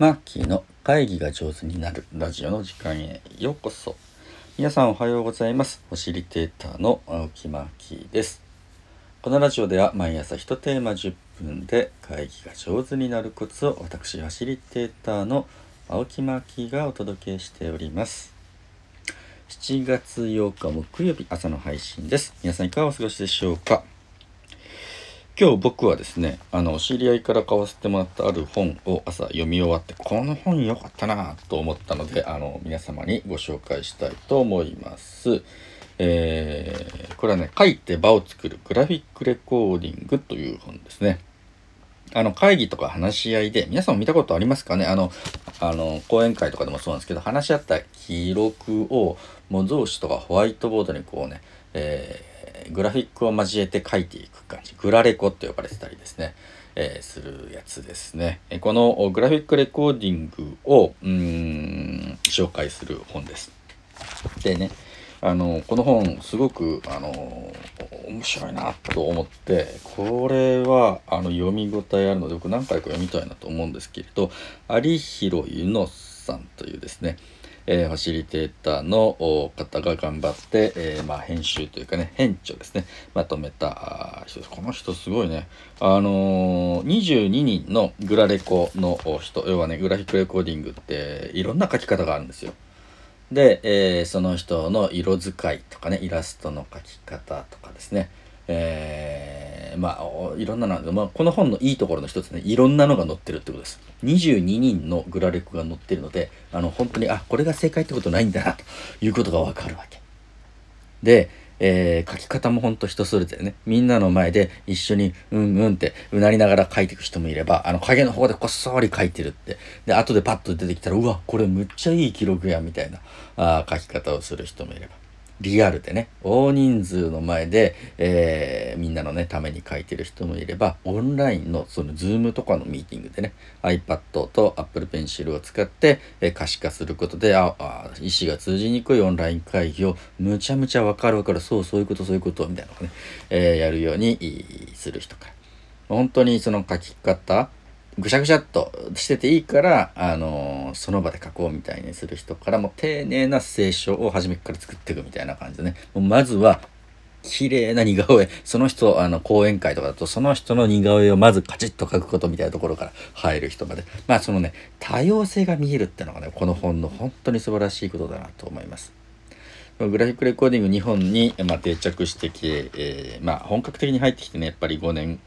マッキーの会議が上手になるラジオの時間へようこそ。皆さんおはようございます。ファシリテーターの青木マッキーです。このラジオでは毎朝1テーマ10分で会議が上手になるコツを私ファシリテーターの青木マッキーがお届けしております。7月8日木曜日朝の配信です。皆さんいかがお過ごしでしょうか？今日僕はですねあの知り合いから買わせてもらったある本を朝読み終わってこの本良かったなと思ったのであの皆様にご紹介したいと思います。えー、これはね書いて場を作るグラフィックレコーディングという本ですね。あの会議とか話し合いで皆さんも見たことありますかね？あのあの講演会とかでもそうなんですけど話し合った記録を模造紙とかホワイトボードにこうね、えーグラフィックを交えて書いていく感じ。グラレコって呼ばれてたりですね、えー、するやつですね。このグラフィックレコーディングをうん紹介する本です。でねあのこの本すごくあの面白いなと思ってこれはあの読み応えあるので僕何回か読みたいなと思うんですけれど有広ゆのさんというですねえー、ファシリテーターの方が頑張って、えー、まあ、編集というかね、編著ですね、まとめた人です。この人すごいね。あのー、22人のグラレコの人、要はね、グラフィックレコーディングっていろんな書き方があるんですよ。で、えー、その人の色使いとかね、イラストの描き方とかですね、えー、まあ、いろんなのまあ、この本のいいところの一つね、いろんなのが載ってるってことです。22人のグラレコが載ってるので、あの、本当に、あ、これが正解ってことないんだな、ということがわかるわけ。で、えー、書き方もほんと人それぞれね、みんなの前で一緒に、うんうんってうなりながら書いていく人もいれば、あの、影の方でこっそり書いてるって。で、後でパッと出てきたら、うわ、これむっちゃいい記録や、みたいな、あ書き方をする人もいれば。リアルでね、大人数の前で、えー、みんなのね、ために書いてる人もいれば、オンラインの、その、ズームとかのミーティングでね、iPad と Apple Pencil を使って、えー、可視化することで、あ、あ、意思が通じにくいオンライン会議を、むちゃむちゃわかるわかる、そう、そういうこと、そういうこと、みたいなのをね、えー、やるようにする人から。本当にその書き方、ぐしゃぐしゃっとしてていいから、あのー、その場で書こうみたいにする人からも丁寧な聖書を初めから作っていくみたいな感じでね。もうまずは、綺麗な似顔絵。その人、あの、講演会とかだと、その人の似顔絵をまずカチッと描くことみたいなところから入る人まで。まあ、そのね、多様性が見えるってのがね、この本の本当に素晴らしいことだなと思います。グラフィックレコーディング日本に、まあ、定着してきて、えー、まあ、本格的に入ってきてね、やっぱり5年、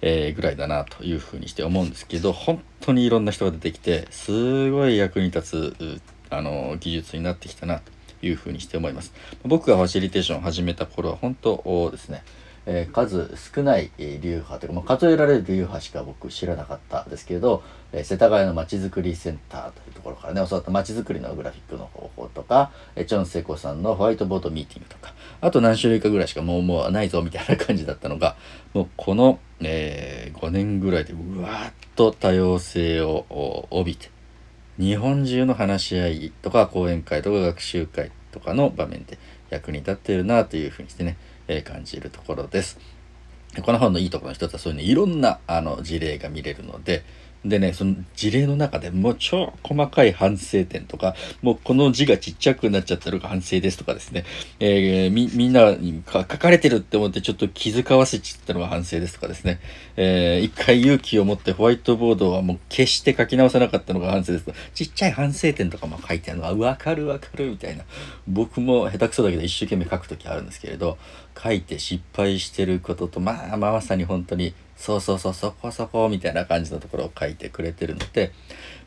えー、ぐらいだなというふうにして思うんですけど、本当にいろんな人が出てきて、すごい役に立つ、あの、技術になってきたなというふうにして思います。僕がファシリテーションを始めた頃は、本当ですね、えー、数少ない流派というか、まあ、数えられる流派しか僕知らなかったですけれど、えー、世田谷のまちづくりセンターというところからね教わったまちづくりのグラフィックの方法とか、えー、チョン・セコさんのホワイトボードミーティングとかあと何種類かぐらいしかもうもうないぞみたいな感じだったのがもうこの、え、5年ぐらいでうわーっと多様性を帯びて日本中の話し合いとか講演会とか学習会とかの場面で役に立っているなというふうにしてねえ感じるところです。この本のいいところの一つはそういうね、いろんなあの事例が見れるので、でね、その事例の中でもう超細かい反省点とか、もうこの字がちっちゃくなっちゃったのが反省ですとかですね、えー、み、みんなに書かれてるって思ってちょっと気遣わせちゃったのが反省ですとかですね、えー、一回勇気を持ってホワイトボードはもう決して書き直さなかったのが反省ですとか。ちっちゃい反省点とかも書いてあるのは、わかるわかるみたいな。僕も下手くそだけど一生懸命書くときあるんですけれど、書いて失敗してることと、まあまあ、まさに本当にそうそうそう、そこそこ、みたいな感じのところを書いてくれてるので、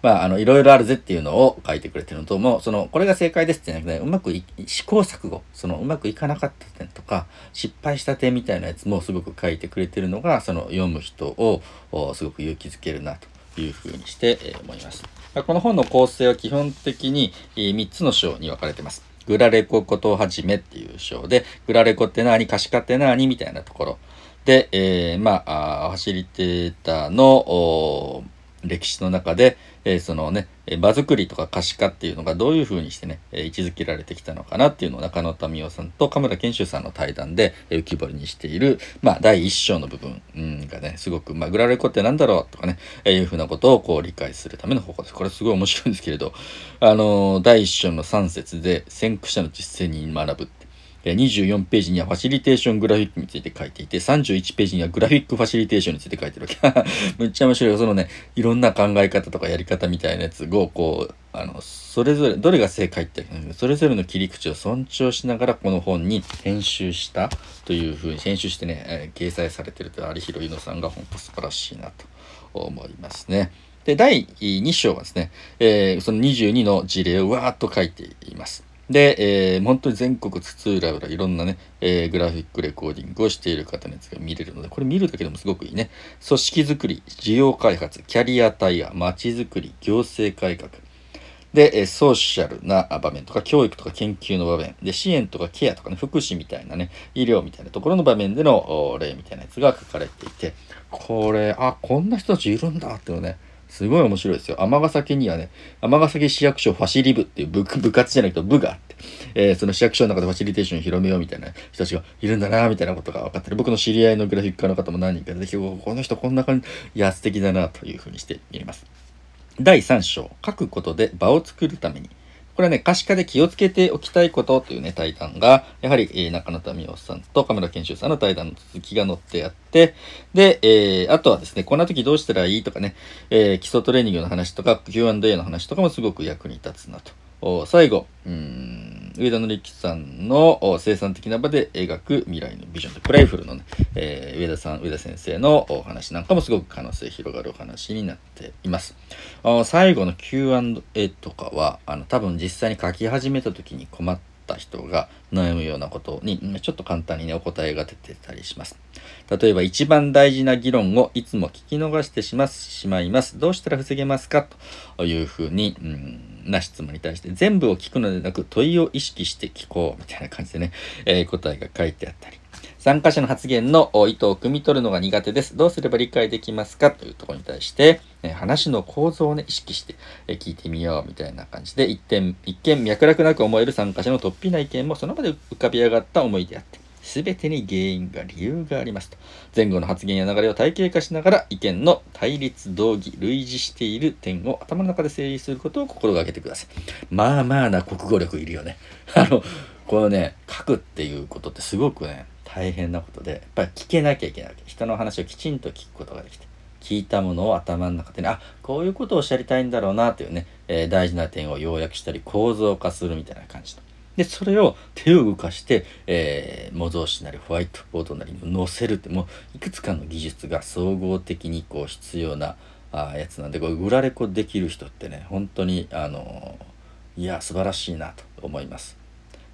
まあ、あの、いろいろあるぜっていうのを書いてくれてるのと、もう、その、これが正解ですってじゃなくて、うまくい、試行錯誤、その、うまくいかなかった点とか、失敗した点みたいなやつもすごく書いてくれてるのが、その、読む人を、すごく勇気づけるな、というふうにして、え、思います。この本の構成は基本的に、えー、3つの章に分かれてます。グラレコことはじめっていう章で、グラレコって何、可視化って何みたいなところ。で、えー、まあ、ファシリテーターの、歴史の中で、えー、そのね場作りとか可視化っていうのがどういうふうにしてね、えー、位置づけられてきたのかなっていうのを中野民生さんと神村賢秀さんの対談で、浮き彫りにしている、まあ、第一章の部分、がねすごく、まあ、グラレコって何だろうとかね、えー、いうふうなことをこう理解するための方法です。これすごい面白いんですけれどあのー、第一章の3節で先駆者の実践に学ぶ24ページにはファシリテーショングラフィックについて書いていて、31ページにはグラフィックファシリテーションについて書いてるわけ。むっちゃ面白いよ。そのね、いろんな考え方とかやり方みたいなやつを、こう、あの、それぞれ、どれが正解って、それぞれの切り口を尊重しながら、この本に編集したというふうに、編集してね、えー、掲載されてるという有広伊野さんが本当素晴らしいなと思いますね。で、第2章はですね、えー、その22の事例をわーっと書いています。で、えー、本当に全国津々浦々いろんなね、えー、グラフィックレコーディングをしている方のやつが見れるので、これ見るだけでもすごくいいね。組織づくり、事業開発、キャリア対話、街づくり、行政改革。で、え、ソーシャルな場面とか、教育とか研究の場面。で、支援とかケアとかね、福祉みたいなね、医療みたいなところの場面での例みたいなやつが書かれていて、これ、あ、こんな人たちいるんだっていうのね、すごい面白いですよ。尼崎にはね、尼崎市役所ファシリ部っていう部 部活じゃないけど部があって、えー、その市役所の中でファシリテーションを広めようみたいな人たちがいるんだな、みたいなことが分かったり、僕の知り合いのグラフィック家の方も何人か出てきて、この人こんな感じ、いや、素敵だな、というふうにしています。第3章、書くことで場を作るために。これはね、可視化で気をつけておきたいことというね、対談が、やはり、えー、中野民夫さんと亀田研修さんの対談の続きが載ってあって、で、えー、あとはですね、こんな時どうしたらいいとかね、えー、基礎トレーニングの話とか Q&A の話とかもすごく役に立つなと。最後、うん、上田紀之さんの生産的な場で描く未来のビジョンで、プライフルのね、えー、上田さん、上田先生のお話なんかもすごく可能性広がるお話になっています。最後の Q&A とかは、あの、多分実際に書き始めた時に困った人が悩むようなことに、ちょっと簡単にね、お答えが出てたりします。例えば、一番大事な議論をいつも聞き逃してします、しまいます。どうしたら防げますか？というふうに、うんな質問に対して全部を聞くのでなく問いを意識して聞こうみたいな感じでね、えー、答えが書いてあったり参加者の発言の意図を汲み取るのが苦手です。どうすれば理解できますか？というところに対して、話の構造をね、意識して、聞いてみようみたいな感じで、一点、一見脈絡なく思える参加者の突飛な意見もその場で浮かび上がった思いであって、全てに原因が理由がありますと。前後の発言や流れを体系化しながら意見の対立、同義、類似している点を頭の中で整理することを心がけてください。まあまあな国語力いるよね。あの、このね、書くっていうことってすごくね、大変なことで、やっぱり聞けなきゃいけないわけ。人の話をきちんと聞くことができて。聞いたものを頭の中でね、あ、こういうことをおっしゃりたいんだろうなというね、えー、大事な点を要約したり構造化するみたいな感じの。で、それを手を動かして、えー、模造紙なりホワイトボードなりに載せるって、もういくつかの技術が総合的にこう必要なあやつなんで、これグラレコできる人ってね、本当に、あのー、いや、素晴らしいなと思います。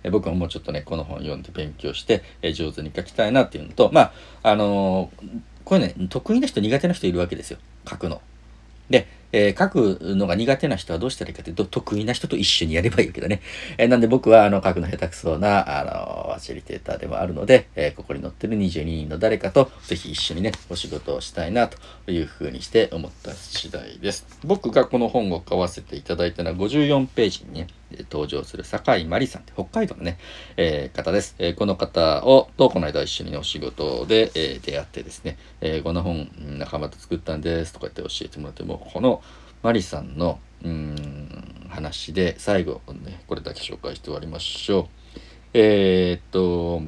え僕はもうちょっとね、この本読んで勉強して、え上手に書きたいなっていうのと、まあ、あのー、これね、得意な人、苦手な人いるわけですよ。書くの。で、えー、書くのが苦手な人はどうしたらいいかというと、得意な人と一緒にやればいいわけだね。えー、なんで僕は、あの、書くの下手くそな、あの、ファシリテーターでもあるので、えー、ここに載ってる22人の誰かと、ぜひ一緒にね、お仕事をしたいな、というふうにして思った次第です。僕がこの本を買わせていただいたのは54ページにね、登場する坂井真理さんって北海道のね、えー、方です。えー、この方をとこの間一緒にお仕事で、えー、出会ってですね、えこの本仲間と作ったんですとか言って教えてもらってもこのマリさんのうん話で最後ねこれだけ紹介して終わりましょう。えっと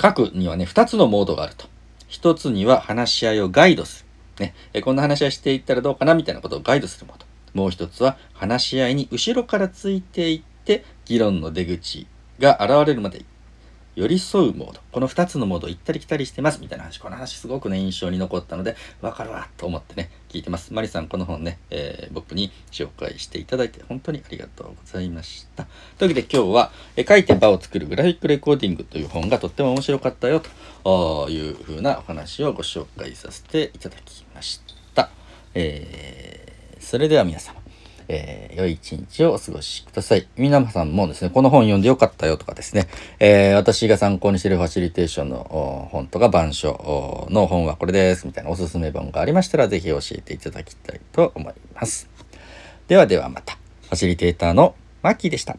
書くにはね2つのモードがあると。1つには話し合いをガイドする。ね、えこんな話し合いしていったらどうかなみたいなことをガイドするモード。もう一つは話し合いに後ろからついていって議論の出口が現れるまで寄り添うモード。この2つのモード行ったり来たりしてますみたいな話。この話すごくね、印象に残ったので、わかるわと思ってね、聞いてます。マリさん、この本ね、えー、僕に紹介していただいて、本当にありがとうございました。というわけで今日は、え書いて場を作るグラフィックレコーディングという本がとっても面白かったよという風なお話をご紹介させていただきました。えー、それでは皆様。えー、良い一日をお過ごしください。皆さんもですね、この本読んでよかったよとかですね、えー、私が参考にしているファシリテーションの本とか板書の本はこれですみたいなおすすめ本がありましたら、ぜひ教えていただきたいと思います。ではではまた。ファシリテーターのマッキーでした。